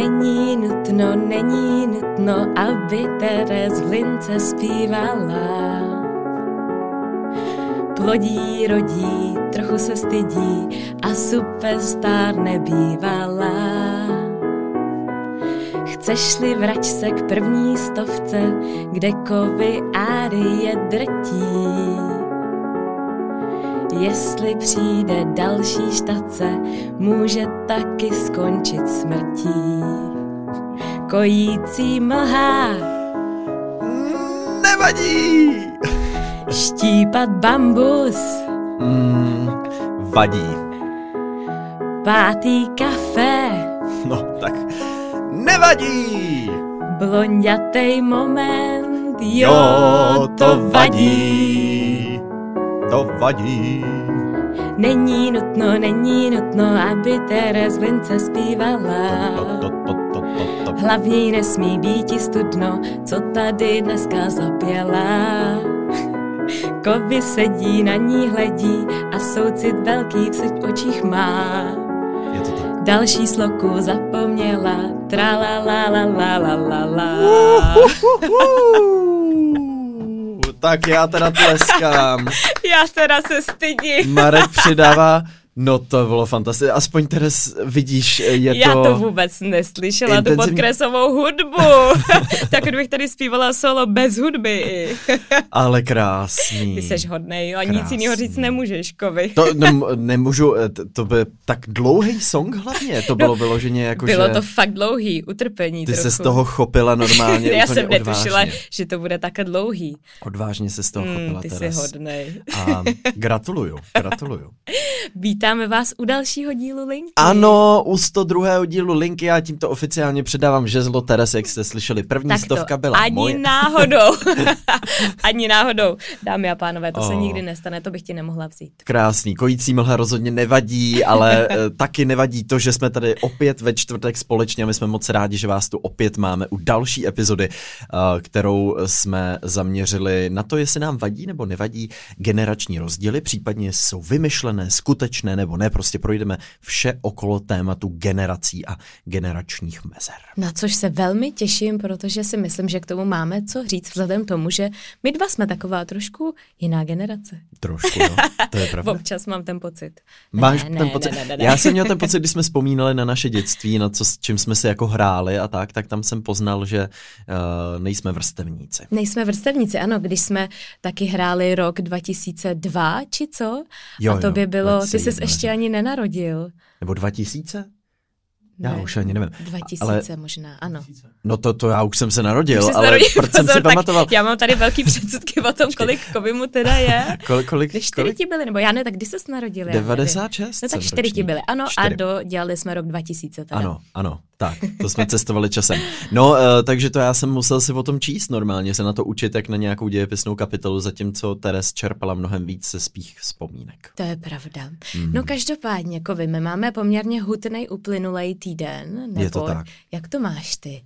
Není nutno, není nutno, aby Teres v lince zpívala. Plodí, rodí, trochu se stydí a superstar nebývala. Chceš-li vrať se k první stovce, kde kovy je drtí. Jestli přijde další štace, může taky skončit smrtí. Kojící mlha Nevadí! štípat bambus, Mm, vadí. pátý kafe, No, tak nevadí! blondětej moment, jo, Jo, to vadí. To vadí. Není nutno, není nutno, aby Teres v lince zpívala. Hlavně jí nesmí být studno, co tady dneska zapěla. Kovy sedí, na ní hledí a soucit velký v očích má. Je to tak. Další sloku zapomněla, tra la la la la la la la. Tak já teda tleskám. Já teda se stydím. Marek přidává, no to bylo fantastické. Aspoň Teres vidíš, je Já to... to vůbec neslyšela, tu intenzivní- podkresovou hudbu. tak kdybych tady zpívala solo bez hudby. Ale krásný. Ty seš hodnej, a nic jiného říct nemůžeš, kovy. To nem, nemůžu, eh, to by tak dlouhý song hlavně, to bylo vyloženě jako, Bylo že to fakt dlouhý, utrpení ty trochu. se z toho chopila normálně Já jsem netušila, odvážně. že to bude takhle dlouhý. Odvážně se z toho Hmm, chopila ty jsi hodnej. A gratuluju, gratuluju. Vítáme vás u dalšího dílu Linky. Ano, u 102. dílu Linky já tímto oficiálně předávám žezlo Teres, jak jste slyšeli. První Tak stovka to byla ani moje. náhodou. ani náhodou. Dámy a pánové, to se Oh. nikdy nestane, to bych ti nemohla vzít. Krásný, kojící mlha rozhodně nevadí, ale eh, taky nevadí to, že jsme tady opět ve čtvrtek společně a my jsme moc rádi, že vás tu opět máme u další epizody, eh, kterou jsme zaměřili na to, jestli nám vadí nebo nevadí generační rozdíly, případně jsou vymyšlené, skutečné nebo ne, prostě projdeme vše okolo tématu generací a generačních mezer. Na což se velmi těším, protože si myslím, že k tomu máme co říct, vzhledem k tomu, že my dva jsme taková trošku jiná generace. Trošku, no, to je pravda. Občas mám ten pocit. Máš Ne, ten ne, pocit? ne, ne, ne. Já jsem měl ten pocit, když jsme vzpomínali na naše dětství, na co, s čím jsme si jako hráli a tak, tak tam jsem poznal, že uh, nejsme vrstevníci. Nejsme vrstevníci, ano, když jsme taky hráli rok 2002, či co? Jo, a to jo, by bylo, ty 2001, jsi ještě ani nenarodil. Nebo 2000? Já Ne, už ani nevím. 2000 Ale- možná, ano. No to, to já už jsem se narodil, Už ale narodil, proč jsem si pamatoval? Já mám tady velký předsudky o tom, kolik kovy mu teda je. Kol, kolik, Když čtyři ti byly, nebo já ne, tak kdy jsi narodil? Já nevím. 96 No tak čtyři ti byly, ano, Čtyři. a do, dělali jsme rok 2000 teda. Ano, ano, tak, to jsme cestovali časem. No, uh, takže to já jsem musel si o tom číst normálně, se na to učit jak na nějakou dějepisnou kapitolu, zatímco Teres čerpala mnohem víc ze svých vzpomínek. To je pravda. Mhm. No každopádně, Kovy, my máme poměrně hutný uplynulý týden. Nebo Je to tak. Jak to máš ty?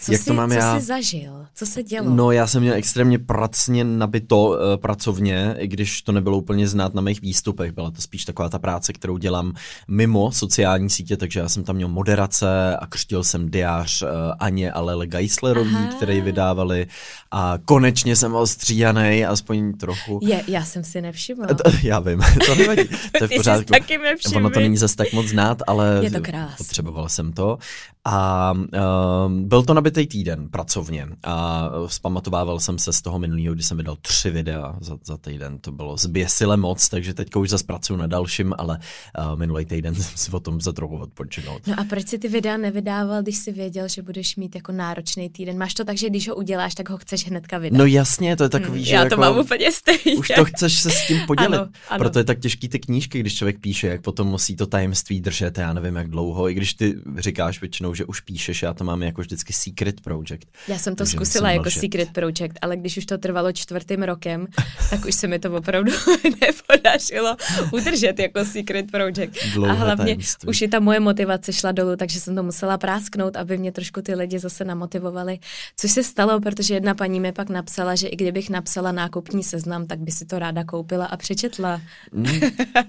Co Jak jsi, to mám co já? jsi zažil? Co se dělo? No, já jsem měl extrémně pracně nabito uh, pracovně, i když to nebylo úplně znát na mých výstupech. Byla to spíš taková ta práce, kterou dělám mimo sociální sítě, takže já jsem tam měl moderace a křtil jsem diář uh, Aně a Lele Geislerový, Aha. který vydávali a konečně jsem byl stříhanej, aspoň trochu. Je, já jsem si nevšimla. To, já vím, to nevadí. To je v pořádku. taky nevšiml, Ono to není zas tak moc znát, ale Je to potřeboval jsem to. A um, byl to nabitý týden pracovně a vzpamatovával jsem se z toho minulého, kdy jsem vydal tři videa za, za týden. To bylo zběsile moc, takže teďka už zase pracuji na dalším, ale uh, minulý týden jsem si o tom za trochu odpočinul. No a proč si ty videa nevydával, když jsi věděl, že budeš mít jako náročný týden? Máš to tak, že když ho uděláš, tak ho chceš hnedka vydat? No jasně, to je takový, Hmm, že já jako... to mám úplně stejně. Už to chceš se s tím podělit. Ano, ano. Proto je tak těžký ty knížky, když člověk píše, jak potom musí to tajemství držet, já nevím jak dlouho. I když ty říkáš většinou, že už píšeš, já to mám jako vždycky secret project. Já jsem to Takže zkusila jako mlčet. Secret Project, ale když už to trvalo čtvrtým rokem, tak už se mi to opravdu nepodařilo udržet jako Secret Project. Dlouhé a hlavně tajemství. už i ta moje motivace šla dolů, takže jsem to musela prásknout, aby mě trošku ty lidi zase namotivovali. Což se stalo, protože jedna paní mi pak napsala, že i kdybych napsala nákupní seznam, tak by si to ráda koupila a přečetla. Mm,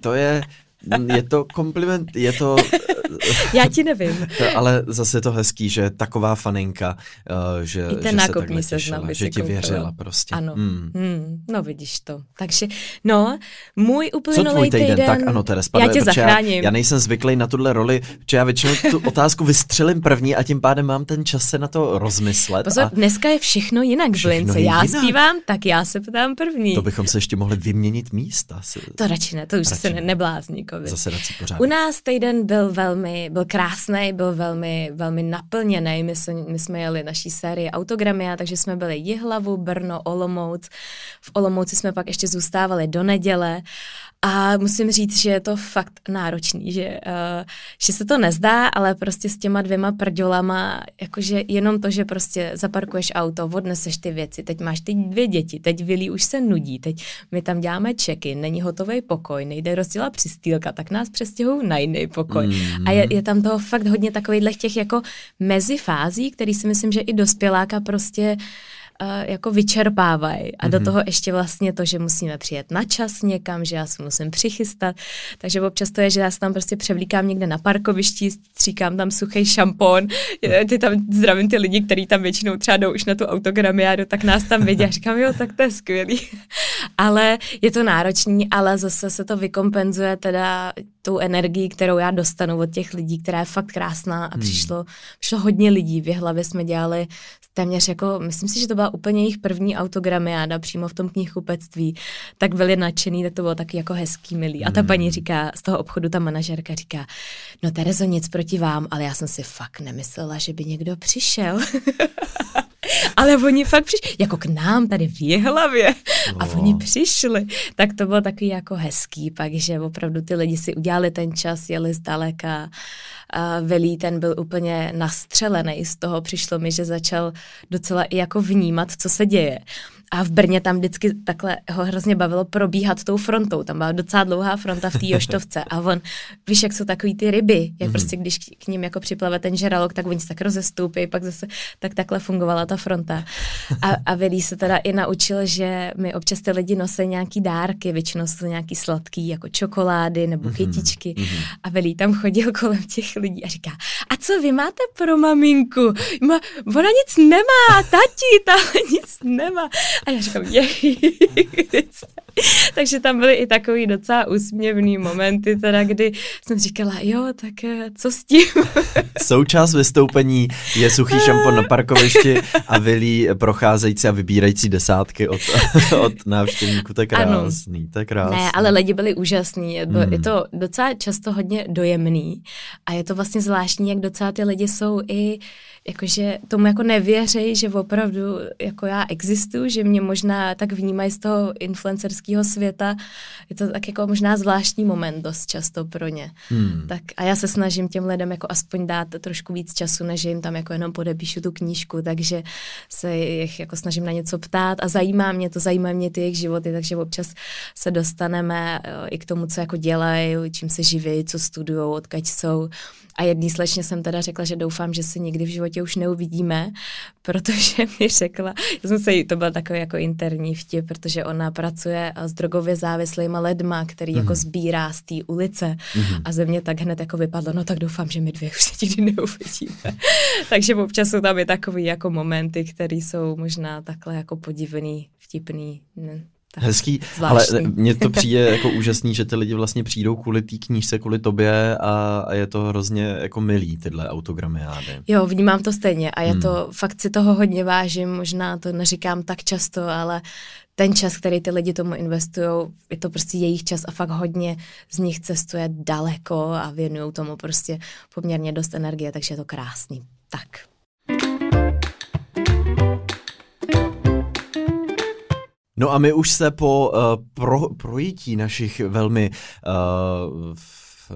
to je, je to kompliment, je to... Já ti nevím. To, ale zase je to hezký, že taková faninka, uh, že, I ten že nákupní se těšila, že ti věřila prostě. Ano, Hmm. hmm, no vidíš to. Takže, no, můj Co uplynulý tvůj týden? týden... Tak ano, Teres, já tě zachráním. Já, já nejsem zvyklý na tuhle roli, že já většinou tu otázku vystřelím první a tím pádem mám ten čas se na to rozmyslet. Pozor, a dneska je všechno jinak v Já jinak. zpívám, tak já se ptám první. to bychom se ještě mohli vyměnit místa. Si, To radši ne, to už Radši se ne. ne, covid. zasedací pořád. U nás týden byl velmi, byl krásný, byl velmi, velmi naplněný. My jsme, my jsme jeli naší sérii Autogramia, takže jsme byli Jihlavu, Brno, Olomouc. V Olomouci jsme pak ještě zůstávali do neděle a musím říct, že je to fakt náročný, že, uh, že se to nezdá, ale prostě s těma dvěma prďolama, jakože jenom to, že prostě zaparkuješ auto, odneseš ty věci, teď máš ty dvě děti, teď Vili už se nudí, teď my tam děláme check není hotový pokoj, nejde rozdělat přistýlka, tak nás přestěhují na jiný pokoj. Mm. A je, je tam toho fakt hodně takových těch jako mezifází, který si myslím, že i dospěláka prostě uh, jako vyčerpávají. A mm-hmm. do toho ještě vlastně to, že musíme přijet na čas někam, že já se musím přichystat. Takže občas to je, že já se tam prostě převlíkám někde na parkovišti, stříkám tam suchý šampon, ty tam zdravím ty lidi, kteří tam většinou třeba jdou už na tu autogramiádu, tak nás tam vidí a říkám, jo, tak to je skvělý. ale je to náročný, ale zase se to vykompenzuje teda tou energií, kterou já dostanu od těch lidí, která je fakt krásná a přišlo, přišlo hodně lidí. V hlavě jsme dělali téměř jako, myslím si, že to byla úplně jejich první autogramiáda přímo v tom knihkupectví, tak byli nadšený, tak to bylo taky jako hezký, milý. A ta paní říká, z toho obchodu ta manažerka říká, no Terezo, nic proti vám, ale já jsem si fakt nemyslela, že by někdo přišel. Ale oni fakt přišli, jako k nám tady v Jihlavě. A No. oni přišli. Tak to bylo takový jako hezký, pak, že opravdu ty lidi si udělali ten čas, jeli zdaleka. A Velí ten byl úplně nastřelený z toho. Přišlo mi, že začal docela i jako vnímat, co se děje. A v Brně tam vždycky takhle ho hrozně bavilo probíhat tou frontou. Tam byla docela dlouhá fronta v té Joštovce. A on, víš, jak jsou takový ty ryby, jak mm-hmm. prostě když k ním jako připlave ten žralok, tak oni se tak rozestoupí, pak zase tak takhle fungovala ta fronta. A, a Vilí se teda i naučil, že mi občas ty lidi nosí nějaký dárky, většinou jsou nějaký sladký, jako čokolády nebo kytičky. Mm-hmm. A Vilí tam chodil kolem těch lidí a říká, a co vy máte pro maminku? Ma, ona nic nemá, tati, ta nic nemá. A já říkám, jej. Takže tam byly i takový docela úsměvný momenty, teda kdy jsem říkala, jo, tak eh, co s tím? Součást vystoupení je suchý šampon na parkovišti a vylí procházející a vybírající desátky od, od návštěvníků. To je krásný, to je krásný. Ne, ale lidi byli úžasní. Je, hmm. je to docela často hodně dojemný a je to vlastně zvláštní, jak docela ty lidi jsou i jakože tomu jako nevěří, že opravdu jako já existuju, že mě možná tak vnímají z toho influencerského světa. Je to tak jako možná zvláštní moment dost často pro ně. Hmm. Tak a já se snažím těm lidem jako aspoň dát trošku víc času, než jim tam jako jenom podepíšu tu knížku, takže se jich jako snažím na něco ptát a zajímá mě to, zajímá mě ty jejich životy, takže občas se dostaneme eh, i k tomu, co jako dělají, čím se živí, co studují, odkaď jsou. A jedný slečně jsem teda řekla, že doufám, že se nikdy v životě už neuvidíme, protože mi řekla, já jsem se jí, to byl takový jako interní vtip, protože ona pracuje s drogově závislýma lidma, který mm-hmm. jako sbírá z té ulice mm-hmm. a ze mě tak hned jako vypadlo, no tak doufám, že my dvě už se nikdy neuvidíme. Takže občas jsou tam i takový jako momenty, které jsou možná takhle jako podivný, vtipný. Ne. Hezký, zvláštní. ale mně to přijde jako úžasný, že ty lidi vlastně přijdou kvůli té knížce, kvůli tobě a, a je to hrozně jako milý tyhle autogramiády. Jo, vnímám to stejně a je hmm. to, fakt si toho hodně vážím, možná to neříkám tak často, ale ten čas, který ty lidi tomu investují, je to prostě jejich čas a fakt hodně z nich cestuje daleko a věnují tomu prostě poměrně dost energie, takže je to krásný. Tak. No a my už se po uh, pro, projití našich velmi uh,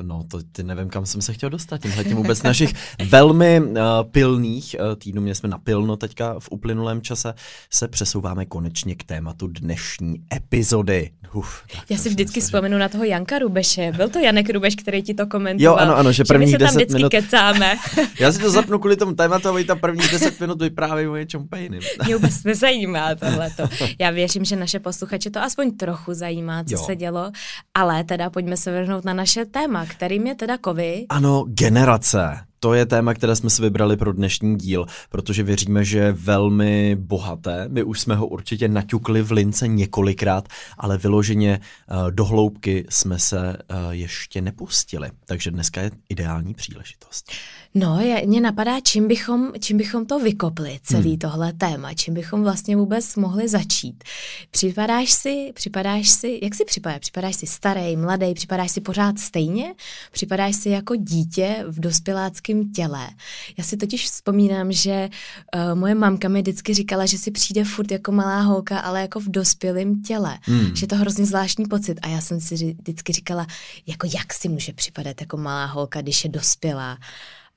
no, to ty nevím, kam jsem se chtěl dostat. Tímhle tím vůbec našich velmi uh, pilných uh, týdnů, mě jsme napilno teďka v uplynulém čase, se přesouváme konečně k tématu dnešní epizody. Uf, Já si vždycky vzpomenu na toho Janka Rubeše. Byl to Janek Rubeš, který ti to komentoval. Jo, ano, ano, že první že my se tam deset vždycky minut... kecáme. Já si to zapnu kvůli tomu tématu a oni tam první 10 minut vyprávějí o něčem úplně jiným. Mě vůbec nezajímá tohleto. Já věřím, že naše posluchače to aspoň trochu zajímá, co Jo. se dělo, ale teda pojďme se vrhnout na naše téma, kterým je teda kovy. Ano, generace. To je téma, které jsme si vybrali pro dnešní díl, protože věříme, že je velmi bohaté. My už jsme ho určitě naťukli v lince několikrát, ale vyloženě uh, do hloubky jsme se uh, ještě nepustili. Takže dneska je ideální příležitost. No, je, mě napadá, čím bychom, čím bychom to vykopli, celý Hmm. tohle téma, čím bychom vlastně vůbec mohli začít. Připadáš si, připadáš si, jak si připadáš? Připadáš si starý, mladý, připadáš si pořád stejně? Připadáš si jako dítě v dospěláckém těle? Já si totiž vzpomínám, že uh, moje mamka mi vždycky říkala, že si přijde furt jako malá holka, ale jako v dospělém těle. Hmm. Že je to hrozně zvláštní pocit. A já jsem si vždycky říkala, jako jak si může připadat jako malá holka, když je dospělá.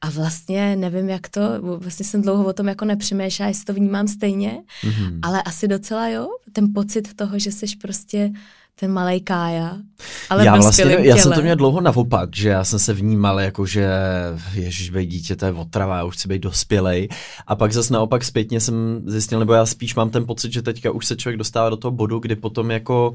A vlastně nevím, jak to, vlastně jsem dlouho o tom jako nepřemýšlela, jestli to vnímám stejně, Mhm. ale asi docela jo, ten pocit toho, že jsi prostě ten malej kája, ale já vlastně, já jsem to měl dlouho naopak, že já jsem se vnímal jako, že ježiš, být dítě, to je otrava, já už chci být dospělej. A pak zase naopak zpětně jsem zjistil, nebo já spíš mám ten pocit, že teďka už se člověk dostává do toho bodu, kdy potom jako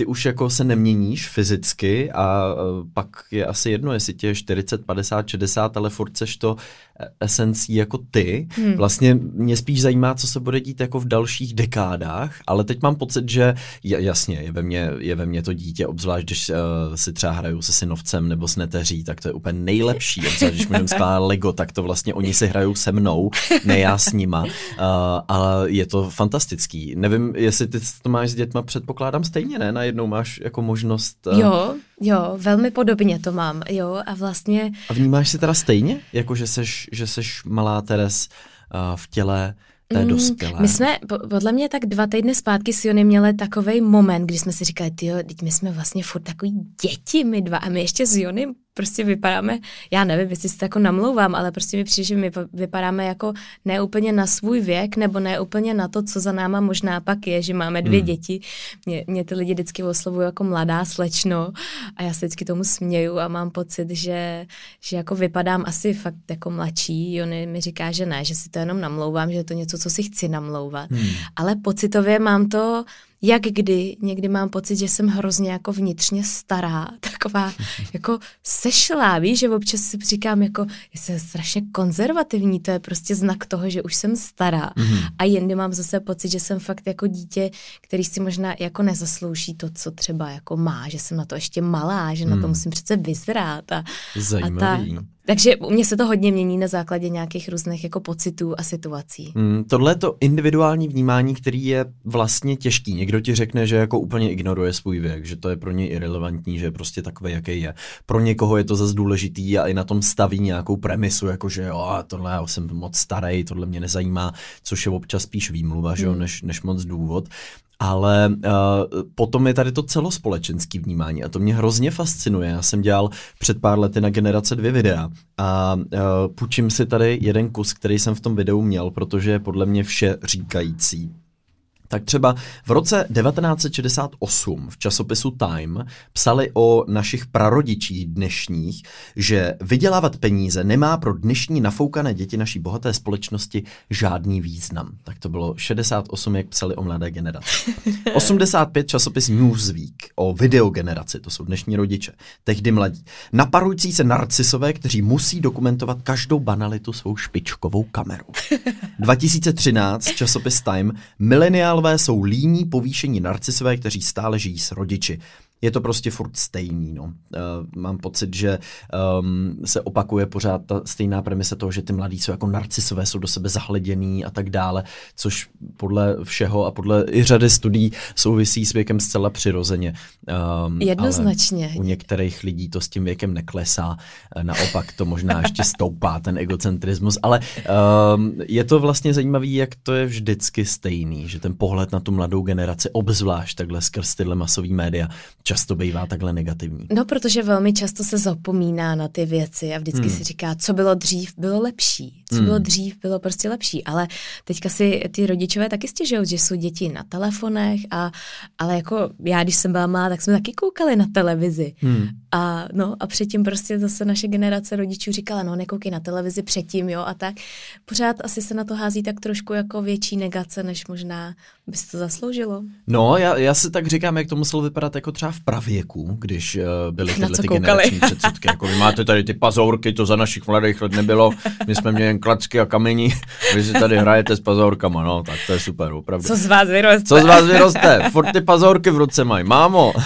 ty už jako se neměníš fyzicky a uh, pak je asi jedno, jestli tě je 40, 50, 60, ale furt seš to eh, esencí jako ty. Hmm. Vlastně mě spíš zajímá, co se bude dít jako v dalších dekádách, ale teď mám pocit, že jasně, je ve mně, je ve mně to dítě, obzvlášť když uh, si třeba hraju se synovcem nebo s neteří, tak to je úplně nejlepší. Obzvlášť když mi skládá Lego, tak to vlastně oni si hrajou se mnou, ne já s nima. Uh, ale je to fantastický. Nevím, jestli ty to máš s dětma, předpokládám stejně, ne? Najednou máš jako možnost... Uh, Jo, jo, velmi podobně to mám, jo, a vlastně A vnímáš si teda stejně, jako že seš, že seš malá Teres uh, v těle té Mm, dospělé? My jsme, po- podle mě tak dva týdny zpátky s Jony měli takový moment, kdy jsme si říkali, teď my jsme vlastně furt takový děti, my dva, a my ještě s Jony prostě vypadáme, já nevím, jestli si to jako namlouvám, ale prostě mi přijde, že my pa- vypadáme jako ne úplně na svůj věk, nebo ne úplně na to, co za náma možná pak je, že máme dvě Hmm. děti. Mě, mě ty lidi vždycky oslovují jako mladá slečno a já se vždycky tomu směju a mám pocit, že, že jako vypadám asi fakt jako mladší. Jony mi říká, že ne, že si to jenom namlouvám, že je to něco, co si chci namlouvat. Hmm. Ale pocitově mám to, jak kdy, někdy mám pocit, že jsem hrozně jako vnitřně stará, taková jako sešlá, víš, že občas si říkám jako, že jsem strašně konzervativní, to je prostě znak toho, že už jsem stará. Mhm. A jindy mám zase pocit, že jsem fakt jako dítě, který si možná jako nezaslouží to, co třeba jako má, že jsem na to ještě malá, že na to Hmm. musím přece vyzrát a, Zajímavý. a takže u mě se to hodně mění na základě nějakých různých jako pocitů a situací. Mm, tohle je to individuální vnímání, který je vlastně těžký. Někdo ti řekne, že jako úplně ignoruje svůj věk, že to je pro něj irrelevantní, že je prostě takový, jaký je. Pro někoho je to zase důležitý a i na tom staví nějakou premisu, jako že jo, a tohle já jsem moc starý, tohle mě nezajímá, což je občas spíš výmluva, že jo, Hmm. než, než moc důvod. Ale uh, potom je tady to celospolečenské vnímání a to mě hrozně fascinuje. Já jsem dělal před pár lety na generace dvě videa a uh, půjčím si tady jeden kus, který jsem v tom videu měl, protože je podle mě vše říkající. Tak třeba v roce 1968 v časopisu Time psali o našich prarodičích dnešních, že vydělávat peníze nemá pro dnešní nafoukané děti naší bohaté společnosti žádný význam. Tak to bylo 68, jak psali o mladé generaci. 85 časopis Newsweek o videogeneraci, to jsou dnešní rodiče, tehdy mladí. Naparující se narcisové, kteří musí dokumentovat každou banalitu svou špičkovou kamerou. 2013 časopis Time Mileniálové jsou líní povýšení narcisové, kteří stále žijí s rodiči. Je to prostě furt stejný. No. Uh, mám pocit, že um, se opakuje pořád ta stejná premisa toho, že ty mladí jsou jako narcisové, jsou do sebe zahleděný a tak dále, což podle všeho a podle i řady studií souvisí s věkem zcela přirozeně. Um, Jednoznačně. Ale u některých lidí to s tím věkem neklesá, eh, naopak to možná ještě stoupá, ten egocentrismus, ale um, je to vlastně zajímavé, jak to je vždycky stejný, že ten pohled na tu mladou generaci, obzvlášť takhle skrz tyhle masový média, často bývá takhle negativní? No, protože velmi často se zapomíná na ty věci a vždycky hmm. si říká, co bylo dřív, bylo lepší. Co hmm. bylo dřív, bylo prostě lepší. Ale teďka si ty rodičové taky stěžují, že jsou děti na telefonech, a, ale jako já, když jsem byla malá, tak jsme taky koukali na televizi. Hmm. A no a předtím prostě zase naše generace rodičů říkala, no nekoukej na televizi předtím, jo, a tak. Pořád asi se na to hází tak trošku jako větší negace, než možná by to zasloužilo. No, já, já si tak říkám, jak to muselo vypadat jako třeba v pravěku, když uh, byly tyhle ty generační předsudky. Jako vy máte tady ty pazourky, to za našich mladých let nebylo, my jsme měli jen klacky a kamení, vy si tady hrajete s pazourkama, no, tak to je super, opravdu. Co z vás vyroste? Co z vás vyroste? Furt ty pazourky v ruce mají, mámo.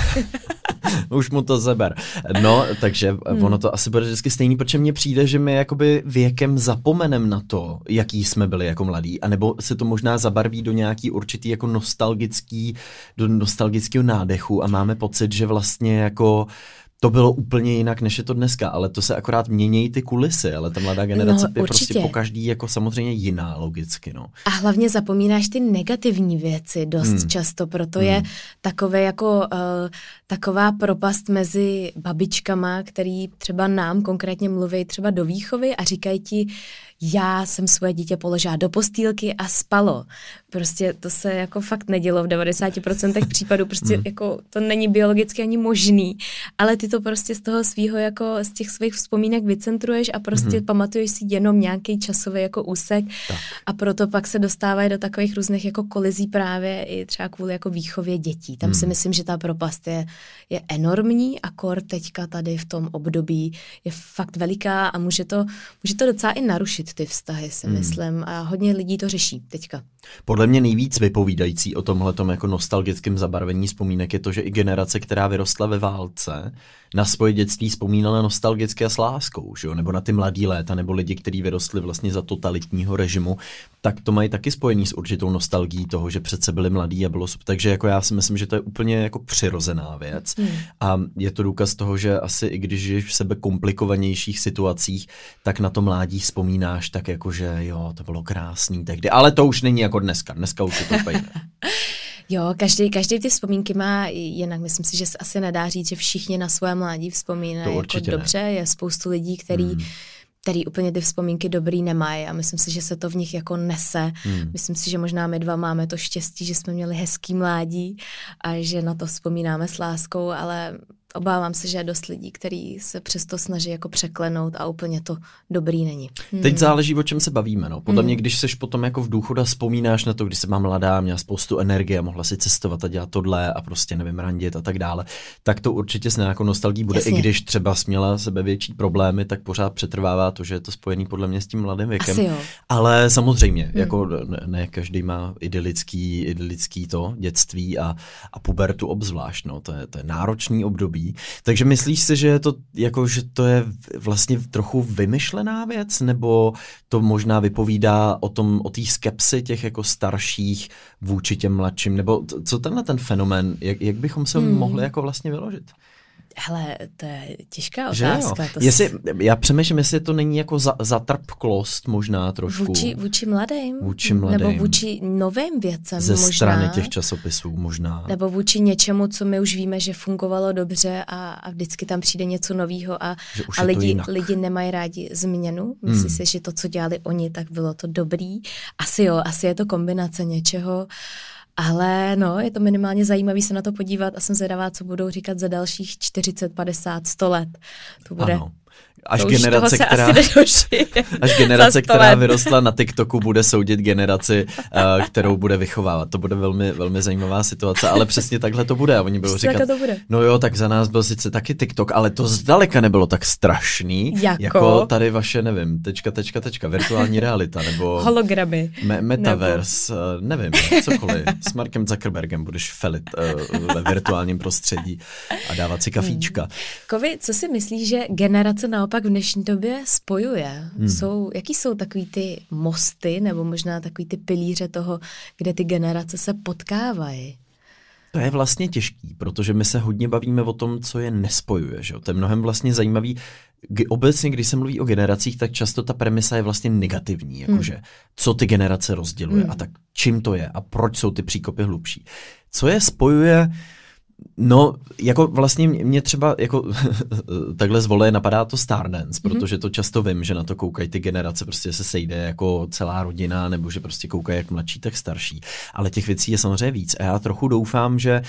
Už mu to zeber. No, takže hmm. ono to asi bude vždycky stejný, protože mně přijde, že my jakoby věkem zapomenem na to, jaký jsme byli jako mladí, anebo se to možná zabarví do nějaký určitý jako nostalgický, do nostalgického nádechu a máme pocit, že vlastně jako to bylo úplně jinak, než je to dneska, ale to se akorát mění ty kulisy, ale ta mladá generace no, je prostě po každý jako samozřejmě jiná logicky. No. A hlavně zapomínáš ty negativní věci dost hmm. často, proto hmm. je takové jako uh, taková propast mezi babičkama, který třeba nám konkrétně mluví třeba do výchovy a říkají ti, já jsem svoje dítě položila do postýlky a spalo. Prostě to se jako fakt nedělo v 90% případů, prostě hmm. jako to není biologicky ani možný, ale ty to prostě z toho svého jako z těch svých vzpomínek vycentruješ a prostě hmm. pamatuješ si jenom nějaký časový jako úsek tak. a proto pak se dostávají do takových různých jako kolizí právě i třeba kvůli jako výchově dětí. Tam hmm. si myslím, že ta propast je, je enormní a kor teďka tady v tom období je fakt veliká a může to, může to docela i narušit ty vztahy, si hmm. myslím. A hodně lidí to řeší teďka. Podle mě nejvíc vypovídající o tomhle jako nostalgickém zabarvení vzpomínek je to, že i generace, která vyrostla ve válce, na svoje dětství vzpomínala nostalgicky a s láskou, že jo? nebo na ty mladý léta, nebo lidi, kteří vyrostli vlastně za totalitního režimu, tak to mají taky spojený s určitou nostalgií toho, že přece byli mladí a bylo Takže jako já si myslím, že to je úplně jako přirozená věc. Hmm. A je to důkaz toho, že asi i když žiješ v sebe komplikovanějších situacích, tak na to mládí vzpomínáš tak jako, že jo, to bylo krásný tehdy. Ale to už není jako dneska. Dneska už je to úplně Jo, každý, každý ty vzpomínky má jinak. Myslím si, že se asi nedá říct, že všichni na své mládí vzpomínají jako dobře. Ne. Je spoustu lidí, který hmm který úplně ty vzpomínky dobrý nemají a myslím si, že se to v nich jako nese. Hmm. Myslím si, že možná my dva máme to štěstí, že jsme měli hezký mládí a že na to vzpomínáme s láskou, ale obávám se, že je dost lidí, kteří se přesto snaží jako překlenout a úplně to dobrý není. Hmm. Teď záleží, o čem se bavíme. No. Podle hmm. mě, když seš potom jako v důchodu a vzpomínáš na to, když se mám mladá, měla spoustu energie, mohla si cestovat a dělat tohle a prostě nevím, randit a tak dále, tak to určitě s nějakou nostalgií bude. Jasně. I když třeba směla sebe větší problémy, tak pořád přetrvává to, že je to spojený podle mě s tím mladým věkem. Asi jo. Ale samozřejmě, hmm. jako ne, ne každý má idylický, idylický to dětství a, a pubertu obzvlášť. No. To, je, to je náročný období takže myslíš si, že je to, jako, že to je vlastně trochu vymyšlená věc, nebo to možná vypovídá o tom, o té skepsi těch jako starších vůči těm mladším, nebo co tenhle ten fenomén, jak, jak bychom se hmm. mohli jako vlastně vyložit? Hele, to je těžká otázka. To jestli, já přemýšlím, jestli to není jako za, zatrpklost možná trošku. Vůči, vůči mladým. Vůči mladým. Nebo vůči novým věcem Ze možná. strany těch časopisů možná. Nebo vůči něčemu, co my už víme, že fungovalo dobře a, a vždycky tam přijde něco nového a, a lidi, lidi nemají rádi změnu. Myslí hmm. si, že to, co dělali oni, tak bylo to dobrý. Asi jo, asi je to kombinace něčeho. Ale no, je to minimálně zajímavé se na to podívat a jsem zvědavá, co budou říkat za dalších 40, 50, 100 let. To bude ano až generace, která, až generace která vyrostla na TikToku, bude soudit generaci, uh, kterou bude vychovávat. To bude velmi, velmi zajímavá situace, ale přesně takhle to bude. A oni budou říkat, to bude. no jo, tak za nás byl sice taky TikTok, ale to zdaleka nebylo tak strašný, jako, jako tady vaše, nevím, tečka, tečka, tečka, virtuální realita, nebo hologramy, me- metaverse, nebo... Uh, nevím, cokoliv. S Markem Zuckerbergem budeš felit uh, ve virtuálním prostředí a dávat si kafíčka. Hmm. Kovi, co si myslíš, že generace naopak v dnešní době spojuje? Hmm. Jsou, jaký jsou takový ty mosty nebo možná takový ty pilíře toho, kde ty generace se potkávají? To je vlastně těžký, protože my se hodně bavíme o tom, co je nespojuje. Že? To je mnohem vlastně zajímavý. Obecně, když se mluví o generacích, tak často ta premisa je vlastně negativní, jakože hmm. co ty generace rozděluje hmm. a tak čím to je a proč jsou ty příkopy hlubší. Co je spojuje, No, jako vlastně mě třeba jako takhle z vole napadá to Stardance, mm-hmm. protože to často vím, že na to koukají ty generace, prostě se sejde jako celá rodina, nebo že prostě koukají jak mladší, tak starší. Ale těch věcí je samozřejmě víc. A já trochu doufám, že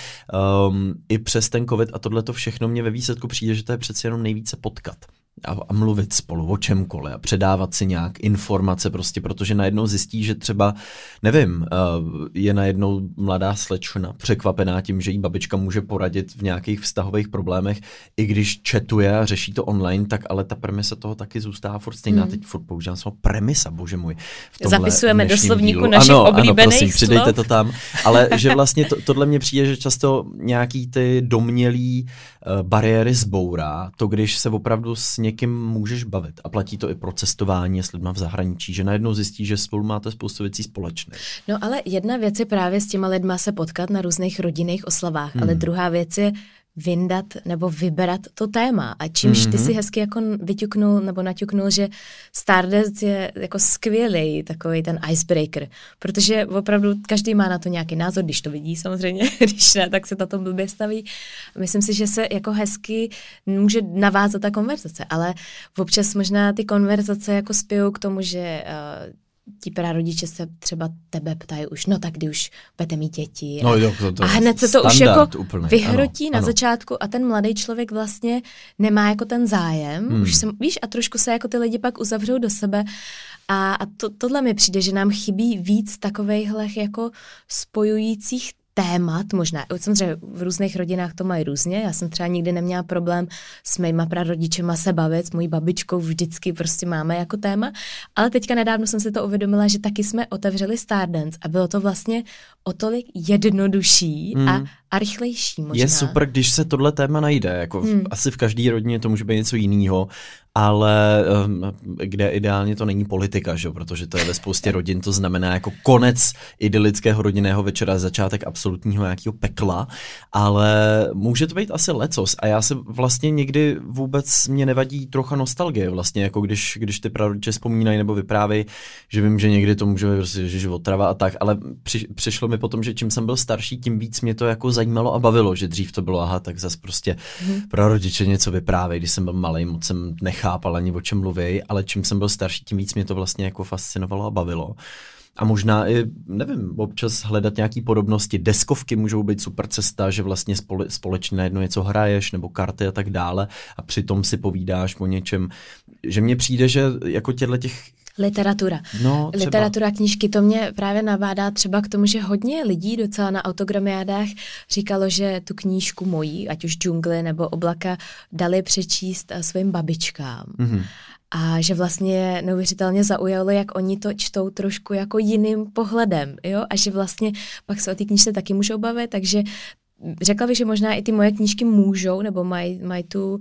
um, i přes ten covid a tohle to všechno mě ve výsledku přijde, že to je přeci jenom nejvíce potkat a, a mluvit spolu o čemkoliv a předávat si nějak informace prostě, protože najednou zjistí, že třeba, nevím, uh, je najednou mladá slečna překvapená tím, že jí babička může poradit v nějakých vztahových problémech, i když četuje a řeší to online, tak ale ta premisa toho taky zůstává furt stejná. Hmm. Teď furt používám slovo premisa, bože můj. V Zapisujeme do slovníku dílu. našich ano, oblíbených ano, prosím, slov. přidejte to tam. Ale že vlastně to, tohle mě přijde, že často nějaký ty domělý uh, bariéry zbourá, to když se opravdu s někým můžeš bavit a platí to i pro cestování s lidma v zahraničí, že najednou zjistí, že spolu máte spoustu věcí společných. No ale jedna věc je právě s těma lidma se potkat na různých rodinných oslavách, hmm. ale druhá věc je vyndat nebo vybrat to téma. A čímž mm-hmm. ty si hezky jako vyťuknul nebo naťuknul, že Stardust je jako skvělý takový ten icebreaker, protože opravdu každý má na to nějaký názor, když to vidí samozřejmě, když ne, tak se na tom blbě staví. Myslím si, že se jako hezky může navázat ta konverzace, ale občas možná ty konverzace jako spějou k tomu, že uh, ti prarodiče se třeba tebe ptají už, no tak kdy už budete mít děti. No, jo, to, to a hned se to už jako úplně. vyhrotí ano, na ano. začátku a ten mladý člověk vlastně nemá jako ten zájem, hmm. už se, víš, a trošku se jako ty lidi pak uzavřou do sebe a, a to, tohle mi přijde, že nám chybí víc takovejhle jako spojujících témat, možná, samozřejmě v různých rodinách to mají různě, já jsem třeba nikdy neměla problém s mýma prarodičema se bavit, s mojí babičkou vždycky prostě máme jako téma, ale teďka nedávno jsem si to uvědomila, že taky jsme otevřeli Stardance a bylo to vlastně o tolik jednodušší mm. a, a rychlejší možná. Je super, když se tohle téma najde, jako v, mm. asi v každé rodině to může být něco jiného ale um, kde ideálně to není politika, že? protože to je ve spoustě rodin, to znamená jako konec idylického rodinného večera, začátek absolutního nějakého pekla, ale může to být asi lecos a já se vlastně někdy vůbec mě nevadí trocha nostalgie, vlastně jako když, když ty prarodiče vzpomínají nebo vyprávějí, že vím, že někdy to může být prostě že trava a tak, ale při, přišlo mi potom, že čím jsem byl starší, tím víc mě to jako zajímalo a bavilo, že dřív to bylo, aha, tak zase prostě hmm. prarodiče něco vyprávějí, když jsem byl malý, moc jsem nechápal ani o čem mluví, ale čím jsem byl starší, tím víc mě to vlastně jako fascinovalo a bavilo. A možná i, nevím, občas hledat nějaké podobnosti. Deskovky můžou být super cesta, že vlastně spole, společně najednou něco hraješ, nebo karty a tak dále a přitom si povídáš o něčem. Že mně přijde, že jako těchto těch Literatura. No, třeba. Literatura, knížky, to mě právě navádá třeba k tomu, že hodně lidí docela na autogramiádách říkalo, že tu knížku mojí, ať už džungly nebo oblaka, dali přečíst eh, svým babičkám. Mm-hmm. A že vlastně neuvěřitelně zaujalo, jak oni to čtou trošku jako jiným pohledem, jo? A že vlastně pak se o té knížce taky můžou bavit, takže řekla bych, že možná i ty moje knížky můžou, nebo mají maj tu, uh,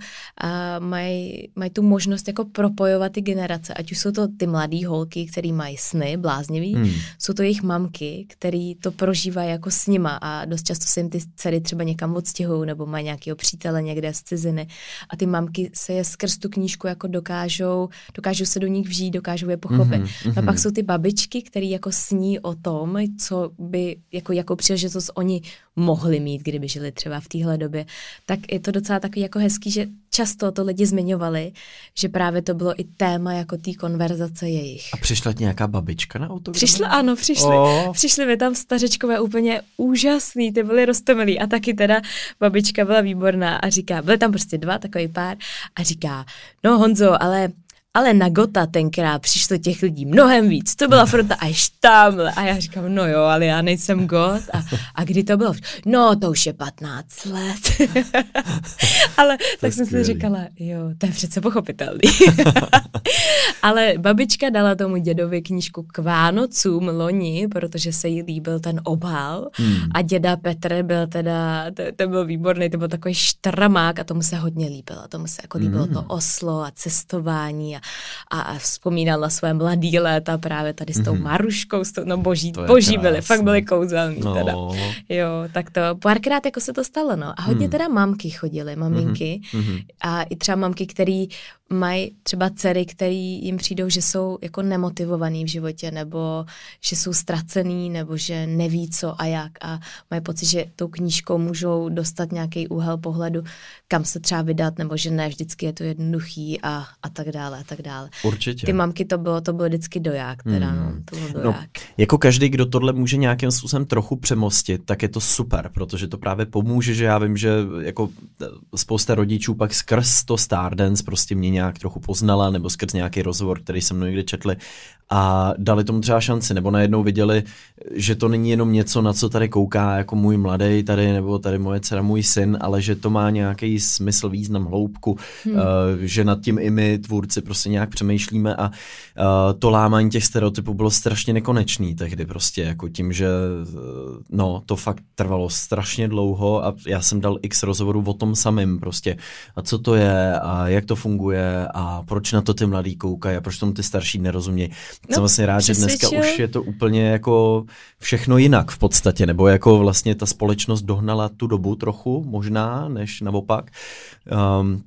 maj, maj tu možnost jako propojovat ty generace, ať už jsou to ty mladé holky, které mají sny bláznivý, hmm. jsou to jejich mamky, které to prožívají jako s nima a dost často se jim ty dcery třeba někam odstěhují, nebo mají nějakého přítele někde z ciziny a ty mamky se je skrz tu knížku jako dokážou, dokážou se do nich vžít, dokážou je pochopit. Hmm. A pak jsou ty babičky, které jako sní o tom, co by, jako, jako příležitost oni mohli mít, kdyby žili třeba v téhle době, tak je to docela takový jako hezký, že často to lidi zmiňovali, že právě to bylo i téma jako té konverzace jejich. A přišla nějaká babička na autogram? Přišla, ano, přišli. Oh. Přišli mi tam stařečkové úplně úžasný, ty byly roztomilí a taky teda babička byla výborná a říká, byly tam prostě dva, takový pár a říká, no Honzo, ale ale na Gota tenkrát přišlo těch lidí mnohem víc. To byla fronta až tamhle. A já říkám, no jo, ale já nejsem Got. A, a kdy to bylo? No, to už je 15 let. ale tak jsem si říkala, jo, to je přece pochopitelný. ale babička dala tomu dědovi knížku k Vánocům loni, protože se jí líbil ten obal. Hmm. A děda Petr byl teda, to, to byl výborný, to byl takový štramák a tomu se hodně líbilo. Tomu se jako líbilo hmm. to oslo a cestování a a vzpomínal na své mladý léta právě tady s tou mm-hmm. Maruškou, s tou, no boží, To boží byly, fakt byly kouzelný No. teda. Jo, tak to párkrát jako se to stalo, no. A hodně Hmm. teda mamky chodily, maminky. Mhm. A i třeba mamky, který mají třeba dcery, který jim přijdou, že jsou jako nemotivovaný v životě, nebo že jsou ztracený, nebo že neví co a jak a mají pocit, že tou knížkou můžou dostat nějaký úhel pohledu, kam se třeba vydat, nebo že ne vždycky je to jednoduchý a, a tak dále a tak dále. Určitě. Ty mamky to bylo, to bylo vždycky doják, teda Hmm. no, to bylo No, doják. jako každý, kdo tohle může nějakým způsobem trochu přemostit, tak je to super, protože to právě pomůže, že já vím, že jako spousta rodičů pak skrz to Stardance prostě mě nějak trochu poznala, nebo skrz nějaký rozhovor, který jsem mnou někde četli a dali tomu třeba šanci, nebo najednou viděli, že to není jenom něco, na co tady kouká jako můj mladý tady, nebo tady moje dcera, můj syn, ale že to má nějaký smysl, význam, hloubku, hmm. uh, že nad tím i my tvůrci prostě nějak přemýšlíme a uh, to lámání těch stereotypů bylo strašně nekonečný tehdy prostě, jako tím, že uh, no, to fakt trvalo strašně dlouho a já jsem dal x rozhovorů o tom samým prostě a co to je a jak to funguje a proč na to ty mladý koukají a proč tomu ty starší nerozumějí. No, jsem vlastně rád, že dneska přesvědčil. už je to úplně jako všechno jinak v podstatě, nebo jako vlastně ta společnost dohnala tu dobu trochu možná, než naopak. Um,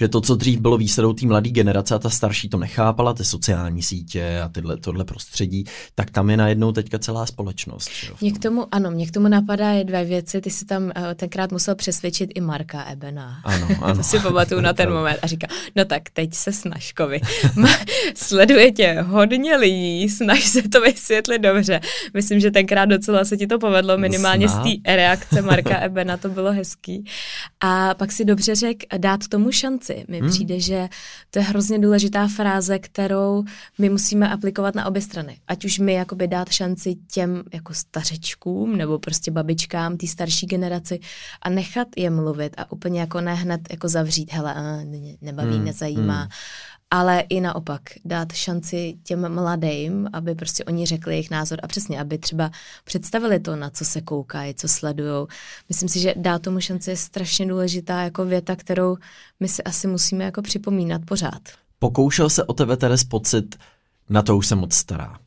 že to, co dřív bylo výsadou té mladé generace a ta starší to nechápala, ty sociální sítě a tyhle, tohle prostředí, tak tam je najednou teďka celá společnost. Mě k tomu, ano, mě k tomu napadá je dvě věci. Ty si tam uh, tenkrát musel přesvědčit i Marka Ebena. Ano, ano. To si pamatuju na ten moment a říká, no tak teď se snaž, Kovi. Ma- Sleduje tě hodně lidí, snaž se to vysvětlit dobře. Myslím, že tenkrát docela se ti to povedlo, minimálně Snad. z té reakce Marka Ebena, to bylo hezký. A pak si dobře řekl, dát tomu šanci. Mi Hmm. přijde, že to je hrozně důležitá fráze, kterou my musíme aplikovat na obě strany. Ať už my jakoby dát šanci těm jako stařečkům nebo prostě babičkám, té starší generaci a nechat je mluvit a úplně jako ne hned jako zavřít, hele, a, nebaví, Hmm, nezajímá. hmm. Ale i naopak dát šanci těm mladým, aby prostě oni řekli jejich názor a přesně, aby třeba představili to, na co se koukají, co sledují. Myslím si, že dát tomu šanci je strašně důležitá jako věta, kterou my si asi musíme jako připomínat pořád. Pokoušel se o tebe Teres pocit, na to už jsem moc stará.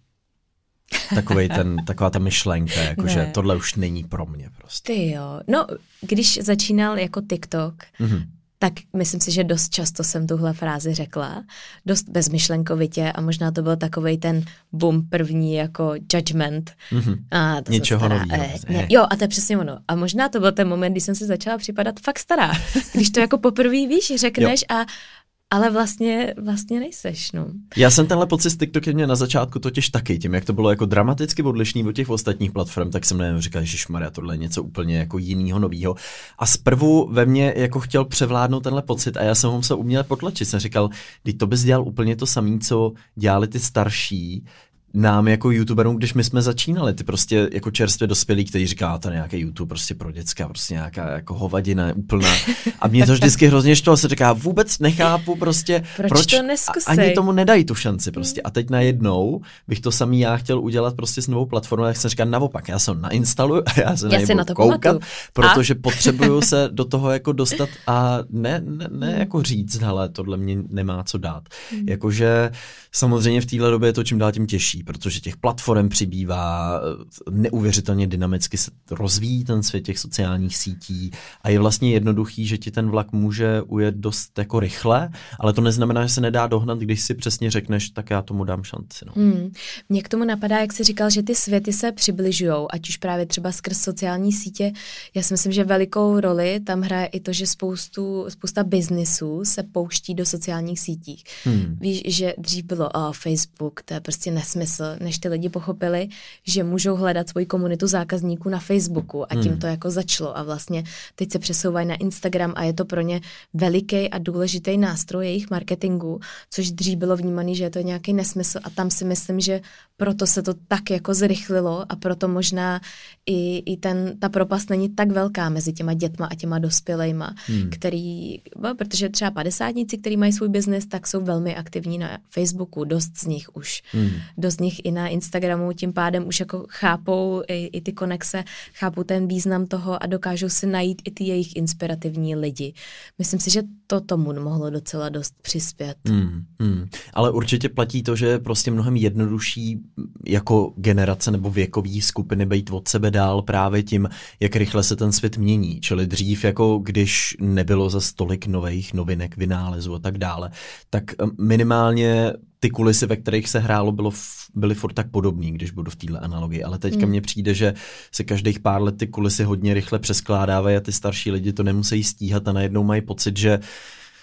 Takovej ten, taková ta myšlenka, jako Ne. že tohle už není pro mě prostě. Ty jo. No, když začínal jako TikTok, Mhm. Tak myslím si, že dost často jsem tuhle frázi řekla, dost bezmyšlenkovitě a možná to byl takovej ten boom první jako judgment. Mhm. A to Něčeho stará. novýho. Eh, ne, jo, a to je přesně ono. A možná to byl ten moment, kdy jsem si začala připadat fakt stará. Když to jako poprvé víš, řekneš a ale vlastně, vlastně nejseš, no. Já jsem tenhle pocit s TikTokem měl na začátku totiž taky, tím jak to bylo jako dramaticky odlišný od těch ostatních platform, tak jsem najednou říkal, že Maria, tohle je něco úplně jako jinýho, novýho. A zprvu ve mně jako chtěl převládnout tenhle pocit a já jsem ho musel uměle potlačit. Jsem říkal, teď to bys dělal úplně to samé, co dělali ty starší, nám jako youtuberům, když my jsme začínali, ty prostě jako čerstvě dospělí, kteří říká, to je nějaký YouTube prostě pro děcka, prostě nějaká jako hovadina úplná. A mě to vždycky hrozně štvalo, se říká, vůbec nechápu prostě, Proč proč to a- neskusej? ani tomu nedají tu šanci prostě. A teď najednou bych to samý já chtěl udělat prostě s novou platformou, tak jsem říkal naopak, já se ho nainstaluju a já se Já na na to koukat, pamatuju. protože potřebuju se do toho jako dostat a ne, ne, ne Hmm. jako říct, hele, tohle mě nemá co dát. Jakože samozřejmě v téhle době je to čím dál tím těžší, protože těch platform přibývá, neuvěřitelně dynamicky se rozvíjí ten svět těch sociálních sítí a je vlastně jednoduchý, že ti ten vlak může ujet dost jako rychle, ale to neznamená, že se nedá dohnat, když si přesně řekneš, tak já tomu dám šanci. No. Hmm. Mně k tomu napadá, jak jsi říkal, že ty světy se přibližují, ať už právě třeba skrz sociální sítě. Já si myslím, že velikou roli tam hraje i to, že spoustu, spousta biznisů se pouští do sociálních sítích. Hmm. Víš, že dřív bylo oh, Facebook, to je prostě nesmysl, než ty lidi pochopili, že můžou hledat svoji komunitu zákazníků na Facebooku a tím Hmm. to jako začalo a vlastně teď se přesouvají na Instagram a je to pro ně veliký a důležitý nástroj jejich marketingu, což dřív bylo vnímané, že je to nějaký nesmysl a tam si myslím, že proto se to tak jako zrychlilo a proto možná i, i ten, ta propast není tak velká mezi těma dětma a těma dospělejma, Hmm. který, no, protože třeba padesátníci, kteří mají svůj biznis, tak jsou velmi aktivní na Facebooku, dost z nich už. Hmm. Dost z nich i na Instagramu tím pádem už jako chápou i, i ty konexe, chápou ten význam toho a dokážou si najít i ty jejich inspirativní lidi. Myslím si, že to tomu mohlo docela dost přispět. Hmm, hmm. Ale určitě platí to, že je prostě mnohem jednodušší jako generace nebo věkový skupiny být od sebe dál právě tím, jak rychle se ten svět mění. Čili dřív, jako když nebylo za stolik nových novinek, vynálezů a tak dále, tak minimálně ty kulisy, ve kterých se hrálo, bylo, byly furt tak podobný, když budu v téhle analogii. Ale teďka hmm. mně přijde, že se každých pár let ty kulisy hodně rychle přeskládávají a ty starší lidi to nemusí stíhat a najednou mají pocit, že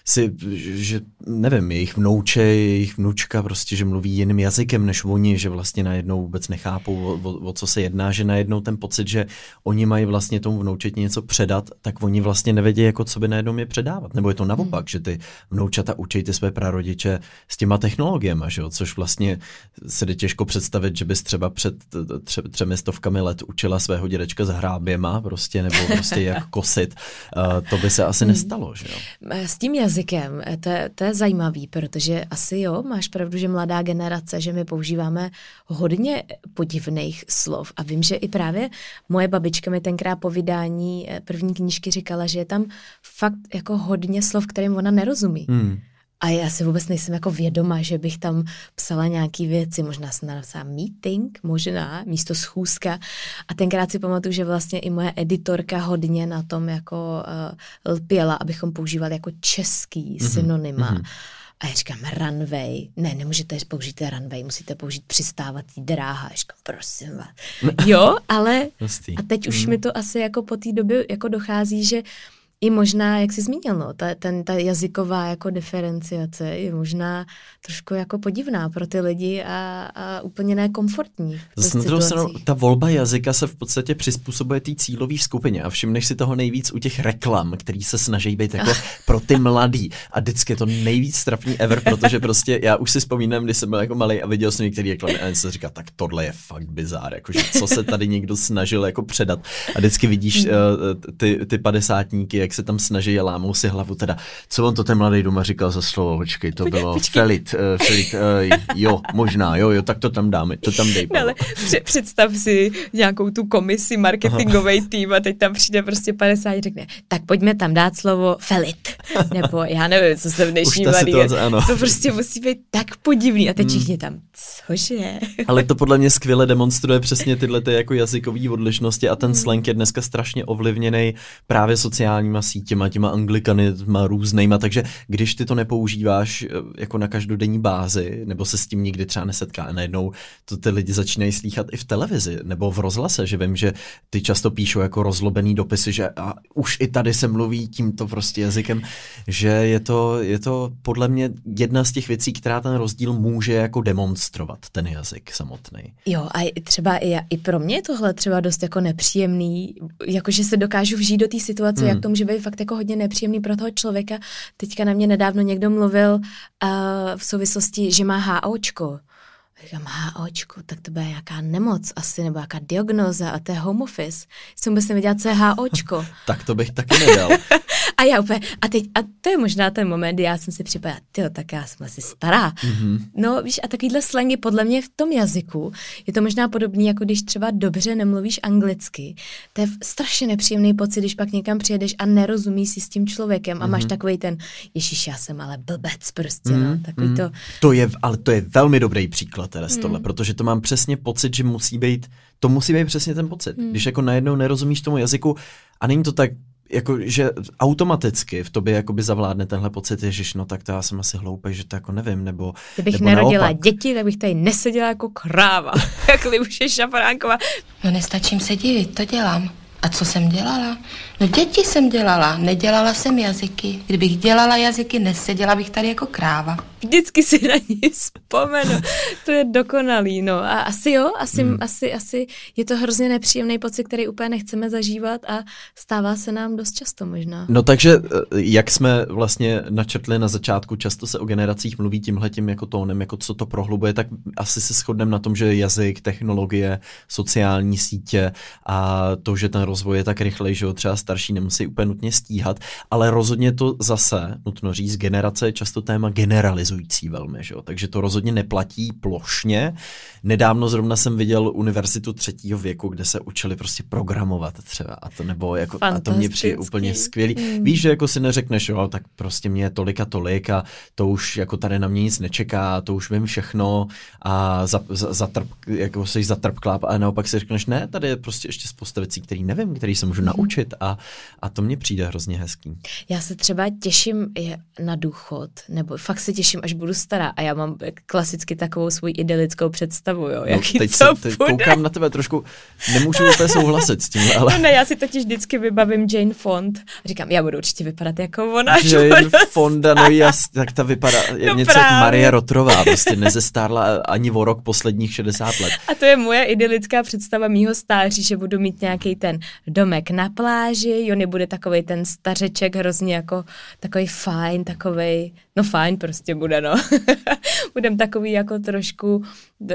si, že nevím, jejich vnouče, jejich vnučka prostě, že mluví jiným jazykem než oni, že vlastně najednou vůbec nechápou, o, o, o co se jedná, že najednou ten pocit, že oni mají vlastně tomu vnoučeti něco předat, tak oni vlastně nevědí, jako co by najednou je předávat. Nebo je to naopak, hmm. že ty vnoučata učí ty své prarodiče s těma technologiemi, že jo? což vlastně se jde těžko představit, že bys třeba před tře, třemi stovkami let učila svého dědečka s hráběma, prostě, nebo prostě jak kosit. Uh, to by se asi hmm. nestalo, že jo? S tím jazykem jazykem, eh, to je, to je zajímavý, protože asi jo, máš pravdu, že mladá generace, že my používáme hodně podivných slov a vím, že i právě moje babička mi tenkrát po vydání eh, první knížky říkala, že je tam fakt jako hodně slov, kterým ona nerozumí. Hmm. A já si vůbec nejsem jako vědoma, že bych tam psala nějaké věci, možná jsem napsala meeting, možná, místo schůzka. A tenkrát si pamatuju, že vlastně i moje editorka hodně na tom jako uh, lpěla, abychom používali jako český mm-hmm. synonyma. Mm-hmm. A já říkám, runway. Ne, nemůžete použít runway, musíte použít přistávací dráha. Já říkám, prosím vás. Jo, ale a teď už mm. mi to asi jako po té době jako dochází, že i možná, jak jsi zmínil, no, ta, ten, ta jazyková jako diferenciace je možná trošku jako podivná pro ty lidi a, a úplně nekomfortní. Zase na druhou stranu, ta volba jazyka se v podstatě přizpůsobuje té cílové skupině a všimneš si toho nejvíc u těch reklam, který se snaží být jako pro ty mladý. A vždycky je to nejvíc strapný ever, protože prostě já už si vzpomínám, když jsem byl jako malý a viděl jsem některý reklamy a jsem říkal, tak tohle je fakt bizár, jakože co se tady někdo snažil jako předat. A vždycky vidíš uh, ty, ty padesátníky, jak se tam snaží a lámou si hlavu teda. Co on to ten mladý doma říkal za slovo? Počkej, to bylo počkej. Felit, uh, Felit, uh, jo, možná, jo, jo, tak to tam dáme, to tam dej. No, ale představ si nějakou tu komisi, marketingový tým a teď tam přijde prostě 50 a řekne, tak pojďme tam dát slovo Felit. Nebo já nevím, co se v dnešní mladý. To prostě musí být tak podivný a teď hmm. všichni tam, cože? Ale to podle mě skvěle demonstruje přesně tyhle ty jako jazykové odlišnosti a ten hmm. slang je dneska strašně ovlivněný právě sociálníma sítěma, těma anglikanima různýma, takže když ty to nepoužíváš eh, jako na každodenní bázi, nebo se s tím nikdy třeba nesetká, a najednou to ty lidi začínají slýchat i v televizi nebo v rozhlase, že vím, že ty často píšou jako rozlobený dopisy, že a už i tady se mluví tímto prostě jazykem, že je to, je to podle mě jedna z těch věcí, která ten rozdíl může jako demonstrovat, ten jazyk samotný. Jo, a třeba i, i pro mě je tohle třeba dost jako nepříjemný, jakože se dokážu vžít do té situace, hmm. jak to může být fakt jako hodně nepříjemný pro toho člověka. Teďka na mě nedávno někdo mluvil uh, v souvislosti, že má HOčko. Říkám, HOčko, tak to bude nějaká nemoc asi, nebo nějaká diagnoza a to je home office. Jsem vůbec nevěděla, co je HOčko. tak to bych taky nedal. a já úplně, a teď, a to je možná ten moment, kdy já jsem si připadala, tyjo, tak já jsem asi stará. Mm-hmm. No, víš, a takovýhle slangy podle mě v tom jazyku je to možná podobný, jako když třeba dobře nemluvíš anglicky. To je strašně nepříjemný pocit, když pak někam přijedeš a nerozumíš si s tím člověkem a mm-hmm. máš mhm. takový ten, ježíš, já jsem ale blbec prostě, mm-hmm. no, mhm. takový mm-hmm. to. To je, ale to je velmi dobrý příklad teda z tohle, mm. protože to mám přesně pocit, že musí být, to musí být přesně ten pocit. Mm. Když jako najednou nerozumíš tomu jazyku a není to tak jako, že automaticky v tobě jakoby zavládne tenhle pocit, že no tak to já jsem asi hloupý, že to jako nevím, nebo Kdybych nebo nerodila naopak. děti, tak bych tady neseděla jako kráva, jak Libuše Šafránková. No nestačím se divit, to dělám. A co jsem dělala? No děti jsem dělala, nedělala jsem jazyky. Kdybych dělala jazyky, neseděla bych tady jako kráva. Vždycky si na ní vzpomenu. To je dokonalý, no. A asi jo, asi, hmm. asi, asi je to hrozně nepříjemný pocit, který úplně nechceme zažívat a stává se nám dost často možná. No takže, eh, jak jsme vlastně načrtli na začátku, často se o generacích mluví tímhletím jako tónem, jako co to prohlubuje, tak asi se shodneme na tom, že jazyk, technologie, sociální sítě a to, že ten rozvoj je tak rychlej, že ho třeba starší nemusí úplně nutně stíhat, ale rozhodně to zase, nutno říct, generace je často téma generalizuje odrazující velmi, že jo? takže to rozhodně neplatí plošně. Nedávno zrovna jsem viděl univerzitu třetího věku, kde se učili prostě programovat třeba a to nebo jako, a to mě přijde úplně skvělý. Mm. Víš, že jako si neřekneš, jo, tak prostě mě je tolik a tolik a to už jako tady na mě nic nečeká, to už vím všechno a za, za, zatrp, jako jsi zatrpklá a naopak si řekneš, ne, tady je prostě ještě spousta věcí, které nevím, které se můžu mm. naučit a, a to mně přijde hrozně hezký. Já se třeba těším na důchod, nebo fakt se těším, až budu stará a já mám klasicky takovou svou idylickou představu, jo, no, jaký teď to se, teď koukám na tebe trošku, nemůžu úplně souhlasit s tím, ale... No ne, já si totiž vždycky vybavím Jane Fond a říkám, já budu určitě vypadat jako ona. Jane Fonda, no jas, tak ta vypadá no něco právě. jak Maria Rotrová, prostě nezestárla ani o rok posledních 60 let. A to je moje idylická představa mýho stáří, že budu mít nějaký ten domek na pláži, Jony bude takový ten stařeček hrozně jako takový fajn, takový, no fajn prostě bude, no. Budem takový jako trošku,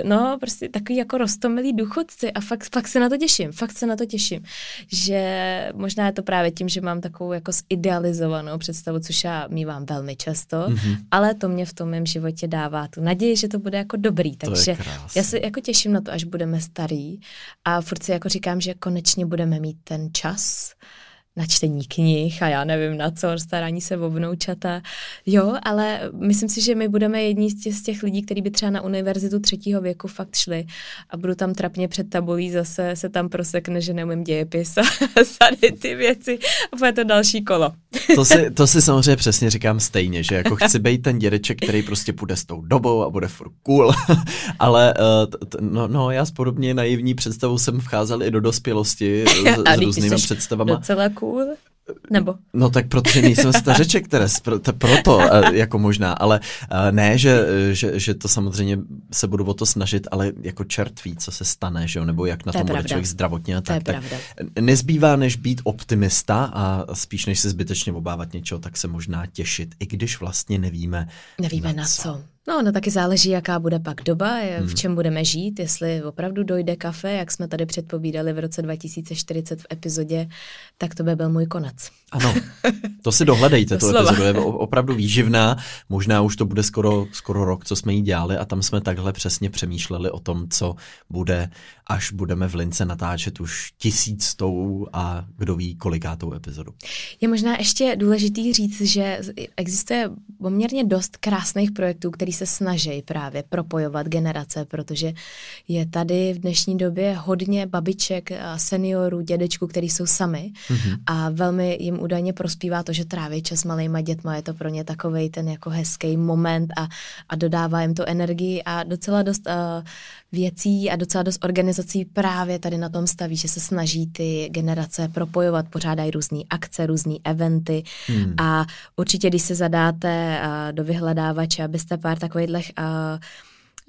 no prostě takový jako rostomilý důchodci a fakt, fakt se na to těším, fakt se na to těším, že možná je to právě tím, že mám takovou jako zidealizovanou představu, což já mývám velmi často, mm-hmm. ale to mě v tom mém životě dává tu naději, že to bude jako dobrý, takže já se jako těším na to, až budeme starý a furt si jako říkám, že konečně budeme mít ten čas, na čtení knih a já nevím na co, starání se o vnoučata. Jo, ale myslím si, že my budeme jedni z těch, z těch lidí, kteří by třeba na univerzitu třetího věku fakt šli a budu tam trapně před tabulí, zase se tam prosekne, že neumím dějepis a tady ty věci a bude to další kolo. To si, to si samozřejmě přesně říkám stejně, že jako chci být ten dědeček, který prostě půjde s tou dobou a bude furt cool, ale t, no, no, já s podobně naivní představou jsem vcházel i do dospělosti s, s různými představami. Docela cool. Nebo? No tak protože nejsem stařeček, které to proto eh, jako možná, ale eh, ne, že, že, že to samozřejmě se budu o to snažit, ale jako čert ví, co se stane, že jo, nebo jak na to tom bude člověk zdravotně a tak, tak nezbývá než být optimista a spíš než se zbytečně obávat něčeho, tak se možná těšit, i když vlastně nevíme Nevíme na, na co. co. No, no taky záleží, jaká bude pak doba, hmm. v čem budeme žít, jestli opravdu dojde kafe, jak jsme tady předpovídali v roce 2040 v epizodě, tak to by byl můj konec. Ano, to si dohledejte, to epizodu je opravdu výživná, možná už to bude skoro, skoro rok, co jsme jí dělali a tam jsme takhle přesně přemýšleli o tom, co bude, až budeme v Lince natáčet už tisíctou a kdo ví kolikátou epizodu. Je možná ještě důležitý říct, že existuje poměrně dost krásných projektů, který se snaží právě propojovat generace, protože je tady v dnešní době hodně babiček seniorů, dědečků, kteří jsou sami mm-hmm. a velmi jim údajně prospívá to, že tráví čas malýma dětma, je to pro ně takový ten jako hezký moment a, a dodává jim to energii a docela dost uh, věcí a docela dost organizací právě tady na tom staví, že se snaží ty generace propojovat, pořádají různé akce, různé eventy hmm. a určitě, když se zadáte uh, do vyhledávače, abyste pár takových uh,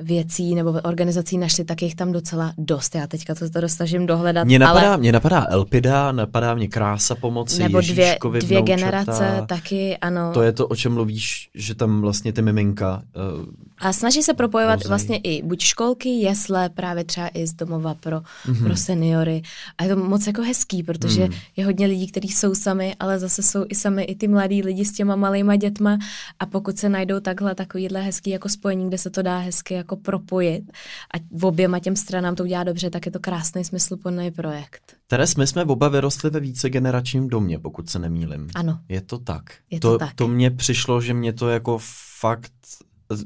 věcí nebo organizací našli, tak jich tam docela dost. Já teďka to, to snažím dohledat. Mě napadá, ale... mě napadá Elpida, napadá mě Krása pomoci, Nebo dvě, dvě generace taky, ano. To je to, o čem mluvíš, že tam vlastně ty miminka uh, a snaží se propojovat Rozumí. vlastně i buď školky, jesle, právě třeba i z domova pro, mm-hmm. pro seniory. A je to moc jako hezký, protože mm. je hodně lidí, kteří jsou sami, ale zase jsou i sami i ty mladí lidi s těma malýma dětma. A pokud se najdou takhle takovýhle hezký jako spojení, kde se to dá hezky jako propojit a v oběma těm stranám to udělá dobře, tak je to krásný smysluplný projekt. Teres, my jsme oba vyrostli ve vícegeneračním domě, pokud se nemýlim. Ano. Je to tak. Je to, to tak. To mně přišlo, že mě to jako fakt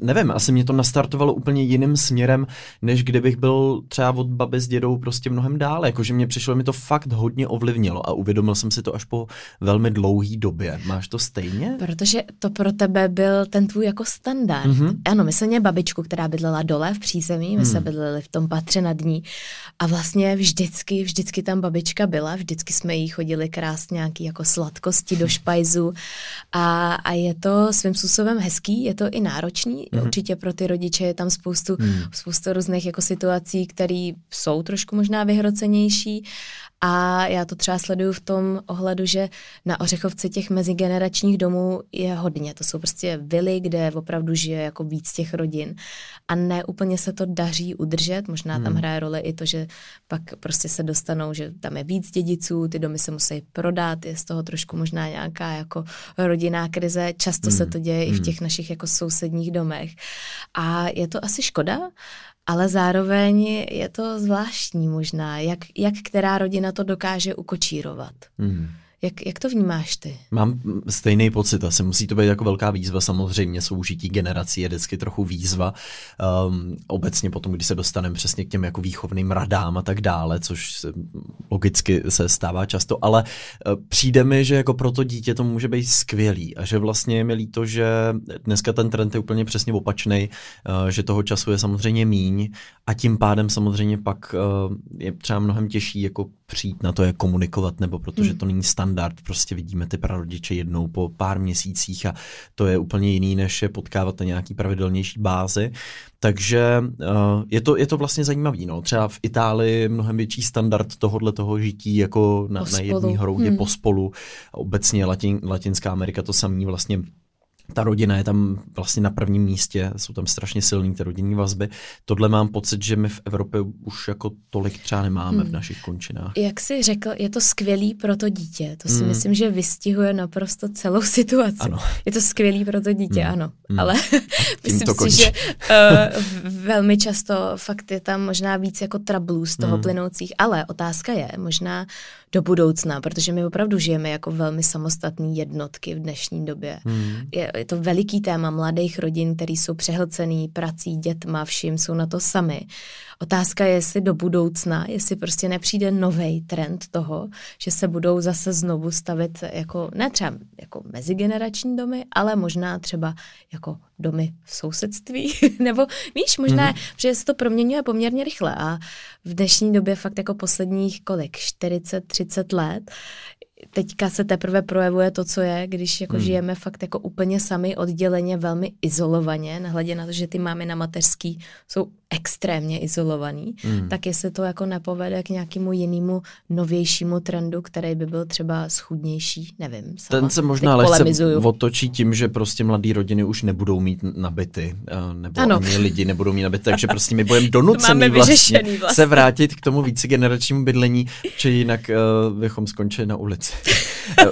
nevím, asi mě to nastartovalo úplně jiným směrem, než kdybych byl třeba od baby s dědou prostě mnohem dále. Jakože mě přišlo, mi to fakt hodně ovlivnilo a uvědomil jsem si to až po velmi dlouhý době. Máš to stejně? Protože to pro tebe byl ten tvůj jako standard. Mm-hmm. Ano, my jsme měli babičku, která bydlela dole v přízemí, my mm. jsme bydleli v tom patře nad ní a vlastně vždycky, vždycky tam babička byla, vždycky jsme jí chodili krásně nějaký jako sladkosti do špajzu a, a je to svým způsobem hezký, je to i náročný, mm-hmm. určitě pro ty rodiče je tam spoustu, mm. spoustu různých jako situací, které jsou trošku možná vyhrocenější, A já to třeba sleduju v tom ohledu, že na Ořechovci těch mezigeneračních domů je hodně. To jsou prostě vily, kde opravdu žije jako víc těch rodin. A ne úplně se to daří udržet. Možná tam hmm. hraje roli i to, že pak prostě se dostanou, že tam je víc dědiců, ty domy se musí prodat, je z toho trošku možná nějaká jako rodinná krize. Často hmm. se to děje hmm. i v hmm. těch našich jako sousedních domech. A je to asi škoda, ale zároveň je to zvláštní možná, jak, jak která rodina to dokáže ukočírovat. Hmm. Jak, jak to vnímáš ty? Mám stejný pocit, asi musí to být jako velká výzva, samozřejmě soužití generací je vždycky trochu výzva. Um, obecně potom, když se dostaneme přesně k těm jako výchovným radám a tak dále, což se, logicky se stává často, ale uh, přijde mi, že jako pro to dítě to může být skvělý a že vlastně je mi líto, že dneska ten trend je úplně přesně opačný, uh, že toho času je samozřejmě míň a tím pádem samozřejmě pak uh, je třeba mnohem těžší jako přijít na to, jak komunikovat, nebo protože hmm. to není standard, prostě vidíme ty prarodiče jednou po pár měsících a to je úplně jiný, než je potkávat na nějaký pravidelnější bázi. Takže uh, je, to, je to vlastně zajímavý. No. Třeba v Itálii je mnohem větší standard tohohle toho žití jako na, na jedné hroudě hmm. pospolu. Obecně Latin, Latinská Amerika to samý vlastně ta rodina je tam vlastně na prvním místě, jsou tam strašně silné ty rodinní vazby. Tohle mám pocit, že my v Evropě už jako tolik třeba nemáme hmm. v našich končinách. Jak jsi řekl, je to skvělý pro to dítě. To si hmm. myslím, že vystihuje naprosto celou situaci. Ano. Je to skvělý pro to dítě, hmm. ano. Hmm. Ale myslím si, končí. že uh, velmi často fakt je tam možná víc jako trablů z toho hmm. plynoucích. Ale otázka je možná do budoucna, protože my opravdu žijeme jako velmi samostatní jednotky v dnešní době. Hmm. Je, je to veliký téma mladých rodin, který jsou přehlcený prací, dětma, vším, jsou na to sami. Otázka je, jestli do budoucna, jestli prostě nepřijde nový trend toho, že se budou zase znovu stavit jako, ne třeba jako mezigenerační domy, ale možná třeba jako domy v sousedství, nebo víš, možná, mm-hmm. že se to proměňuje poměrně rychle a v dnešní době fakt jako posledních kolik, 40-30 let teďka se teprve projevuje to, co je, když jako hmm. žijeme fakt jako úplně sami, odděleně, velmi izolovaně, nahledě na to, že ty máme na mateřský jsou extrémně izolovaný, hmm. tak jestli to jako nepovede k nějakému jinému novějšímu trendu, který by byl třeba schudnější, nevím. Sama. Ten se možná lehce otočí tím, že prostě mladé rodiny už nebudou mít nabity, eh, nebo ano. ani lidi nebudou mít nabity, takže prostě my budeme donucený vlastně, vlastně se vrátit k tomu vícegeneračnímu bydlení, či jinak uh, bychom skončili na ulici.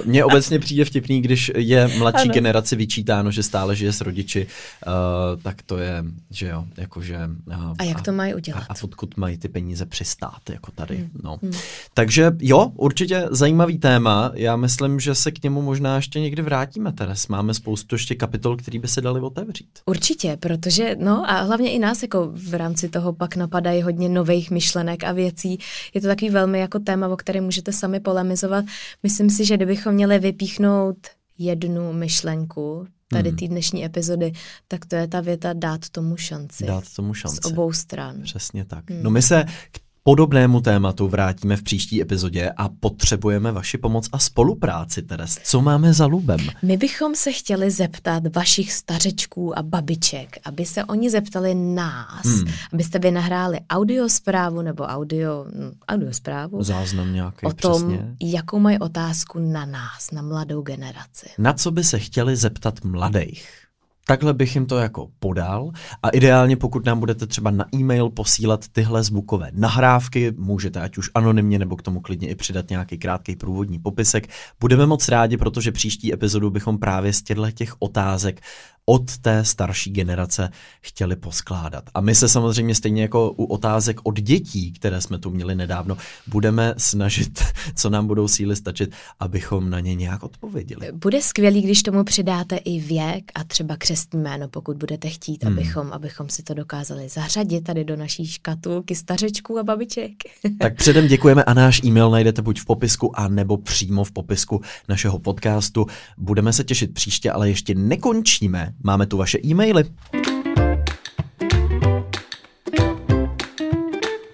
Mně obecně přijde vtipný, když je mladší ano. generaci vyčítáno, že stále žije s rodiči, uh, tak to je, že jo, jakože... Uh, a jak to mají udělat? A, a odkud mají ty peníze přistát, jako tady, hmm. no. Hmm. Takže jo, určitě zajímavý téma, já myslím, že se k němu možná ještě někdy vrátíme, Teres. Máme spoustu ještě kapitol, který by se dali otevřít. Určitě, protože, no a hlavně i nás jako v rámci toho pak napadají hodně nových myšlenek a věcí. Je to takový velmi jako téma, o kterém můžete sami polemizovat. Myslím si, že kdybychom měli vypíchnout jednu myšlenku tady hmm. té dnešní epizody, tak to je ta věta dát tomu šanci. Dát tomu šanci. Z obou stran. Přesně tak. Hmm. No my se k podobnému tématu vrátíme v příští epizodě a potřebujeme vaši pomoc a spolupráci, Teres. Co máme za lubem? My bychom se chtěli zeptat vašich stařečků a babiček, aby se oni zeptali nás, hmm. abyste vy nahráli audiosprávu nebo audio, hm, audiosprávu. Záznam nějaký, O tom, přesně. jakou mají otázku na nás, na mladou generaci. Na co by se chtěli zeptat mladých? Takhle bych jim to jako podal a ideálně pokud nám budete třeba na e-mail posílat tyhle zvukové nahrávky, můžete ať už anonymně nebo k tomu klidně i přidat nějaký krátký průvodní popisek. Budeme moc rádi, protože příští epizodu bychom právě z těchto těch otázek od té starší generace chtěli poskládat. A my se samozřejmě stejně jako u otázek od dětí, které jsme tu měli nedávno, budeme snažit, co nám budou síly stačit, abychom na ně nějak odpověděli. Bude skvělý, když tomu přidáte i věk a třeba křestní jméno, pokud budete chtít, hmm. abychom, abychom si to dokázali zařadit tady do naší škatulky stařečků a babiček. tak předem děkujeme a náš e-mail najdete buď v popisku a nebo přímo v popisku našeho podcastu. Budeme se těšit příště, ale ještě nekončíme Máme tu vaše e-maily.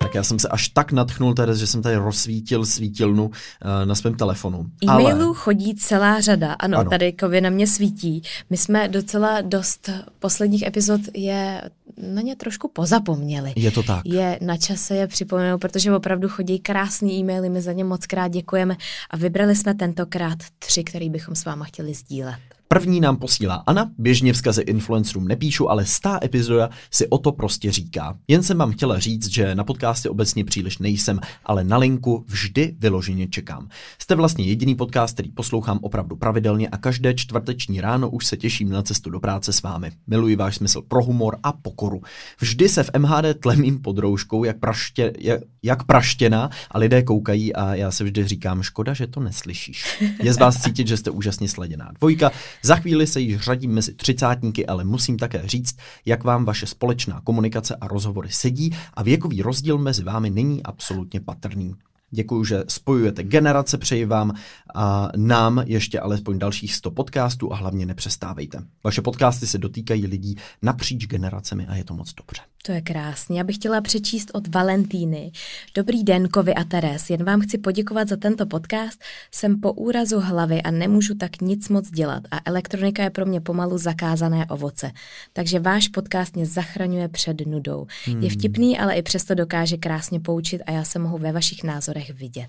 Tak Já jsem se až tak natchnul, Teres, že jsem tady rozsvítil svítilnu uh, na svém telefonu. E-mailů Ale... chodí celá řada, ano, ano. tady kově na mě svítí. My jsme docela dost posledních epizod je na ně trošku pozapomněli. Je to tak. Je na čase je připomenout, protože opravdu chodí krásný e-maily, my za ně moc krát děkujeme a vybrali jsme tentokrát tři, který bychom s váma chtěli sdílet. První nám posílá Ana, běžně vzkazy influencerům nepíšu, ale stá epizoda si o to prostě říká. Jen jsem vám chtěla říct, že na podcasty obecně příliš nejsem, ale na linku vždy vyloženě čekám. Jste vlastně jediný podcast, který poslouchám opravdu pravidelně a každé čtvrteční ráno už se těším na cestu do práce s vámi. Miluji váš smysl pro humor a pokoru. Vždy se v MHD tlemím pod rouškou, jak, praště, jak, jak praštěna a lidé koukají a já se vždy říkám, škoda, že to neslyšíš. Je z vás cítit, že jste úžasně sleděná. Dvojka, za chvíli se již řadím mezi třicátníky, ale musím také říct, jak vám vaše společná komunikace a rozhovory sedí a věkový rozdíl mezi vámi není absolutně patrný. Děkuji, že spojujete generace, přeji vám a nám ještě alespoň dalších 100 podcastů a hlavně nepřestávejte. Vaše podcasty se dotýkají lidí napříč generacemi a je to moc dobře. To je krásně. Já bych chtěla přečíst od Valentíny. Dobrý den, Kovi a Teres. Jen vám chci poděkovat za tento podcast. Jsem po úrazu hlavy a nemůžu tak nic moc dělat a elektronika je pro mě pomalu zakázané ovoce. Takže váš podcast mě zachraňuje před nudou. Hmm. Je vtipný, ale i přesto dokáže krásně poučit a já se mohu ve vašich názorech vidět.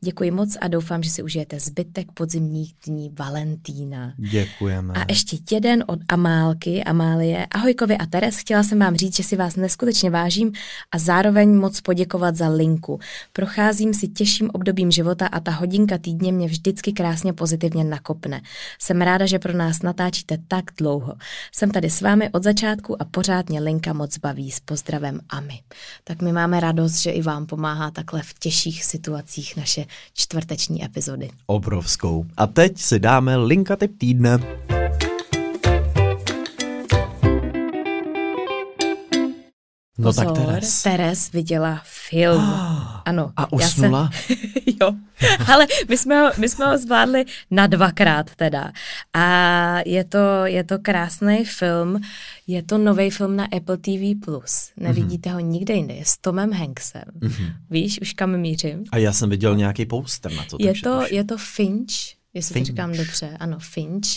Děkuji moc a doufám, že si užijete zbytek podzimních dní Valentína. Děkujeme. A ještě jeden od Amálky, Amálie. Ahojkovi a Teres, chtěla jsem vám říct, že si vás neskutečně vážím a zároveň moc poděkovat za linku. Procházím si těžším obdobím života a ta hodinka týdně mě vždycky krásně pozitivně nakopne. Jsem ráda, že pro nás natáčíte tak dlouho. Jsem tady s vámi od začátku a pořád mě linka moc baví. S pozdravem Ami. Tak my máme radost, že i vám pomáhá takhle v těžších situacích naše čtvrteční epizody. Obrovskou. A teď si dáme linka typ týdne. No Pozor, tak Teres. Teres viděla film. ano. A usnula? Já jsem, jo, ale my jsme, ho, my jsme ho zvládli na dvakrát teda. A je to, je to krásný film. Je to nový film na Apple TV+. Nevidíte mm-hmm. ho nikde jinde. Je s Tomem Hanksem. Mm-hmm. Víš už kam mířím? A já jsem viděl nějaký poster na to. Je to, je to Finch jestli Finch. to říkám dobře, ano, Finch.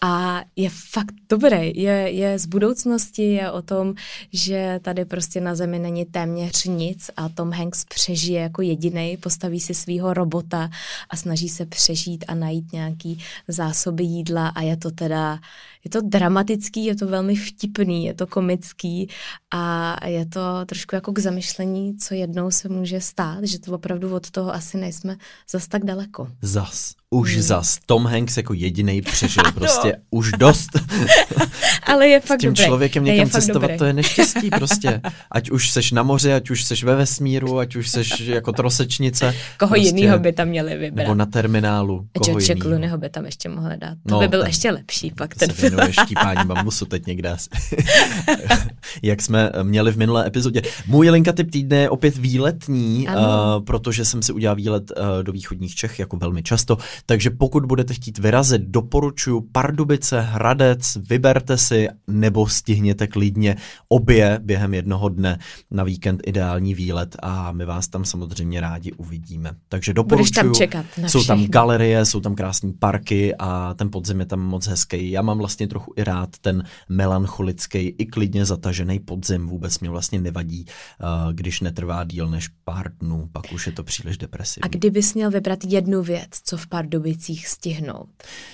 A je fakt dobrý, je, je z budoucnosti, je o tom, že tady prostě na zemi není téměř nic a Tom Hanks přežije jako jediný, postaví si svého robota a snaží se přežít a najít nějaký zásoby jídla a je to teda, je to dramatický, je to velmi vtipný, je to komický a je to trošku jako k zamyšlení, co jednou se může stát, že to opravdu od toho asi nejsme zas tak daleko. Zas, už hmm. zas. Tom Hanks jako jediný přežil prostě už dost. Ale je fakt S tím dobrý. člověkem někam cestovat, dobrý. to je neštěstí prostě. Ať už seš na moři, ať už seš ve vesmíru, ať už seš jako trosečnice. Koho prostě, jinýho by tam měli vybrat. Nebo na terminálu. Koho George Clooneyho by tam ještě mohli dát. To no, by byl ten, ještě lepší pak ten film. štípání bambusu teď někde asi. Jak jsme měli v minulé epizodě. Můj linka typ týdne je opět výletní, uh, protože jsem si udělal výlet uh, do východních Čech jako velmi často, takže pokud budete chtít vyrazit, doporučuji Pardubice, Hradec, vyberte si nebo stihněte klidně obě během jednoho dne na víkend ideální výlet a my vás tam samozřejmě rádi uvidíme. Takže doporučuji. tam čekat jsou tam galerie, jsou tam krásné parky a ten podzim je tam moc hezký. Já mám vlastně trochu i rád ten melancholický, i klidně zatažený podzim. Vůbec mě vlastně nevadí, uh, když netrvá díl než pár dnů, pak už je to příliš depresivní. A kdybys měl vybrat jednu věc, co v Pardubicích stihnout,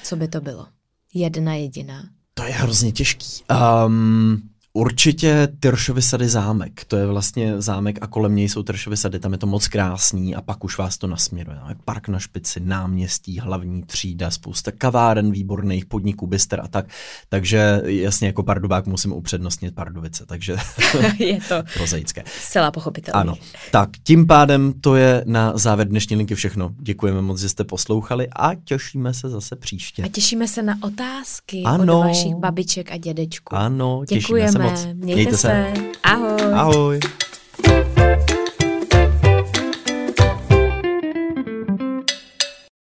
co by to bylo? Jedna jediná. To je hrozně těžký. Um, Určitě Tyršovy sady zámek, to je vlastně zámek a kolem něj jsou Tyršovy sady, tam je to moc krásný a pak už vás to nasměruje. Park na špici, náměstí, hlavní třída, spousta kaváren výborných, podniků, byster a tak. Takže jasně jako pardubák musím upřednostnit Pardubice, takže je to prozaické. Zcela pochopitelné. Ano, tak tím pádem to je na závěr dnešní linky všechno. Děkujeme moc, že jste poslouchali a těšíme se zase příště. A těšíme se na otázky ano. od vašich babiček a dědečků. Ano, Děkujeme. těšíme se moc. Mějte, Mějte se. se. Ahoj. Ahoj.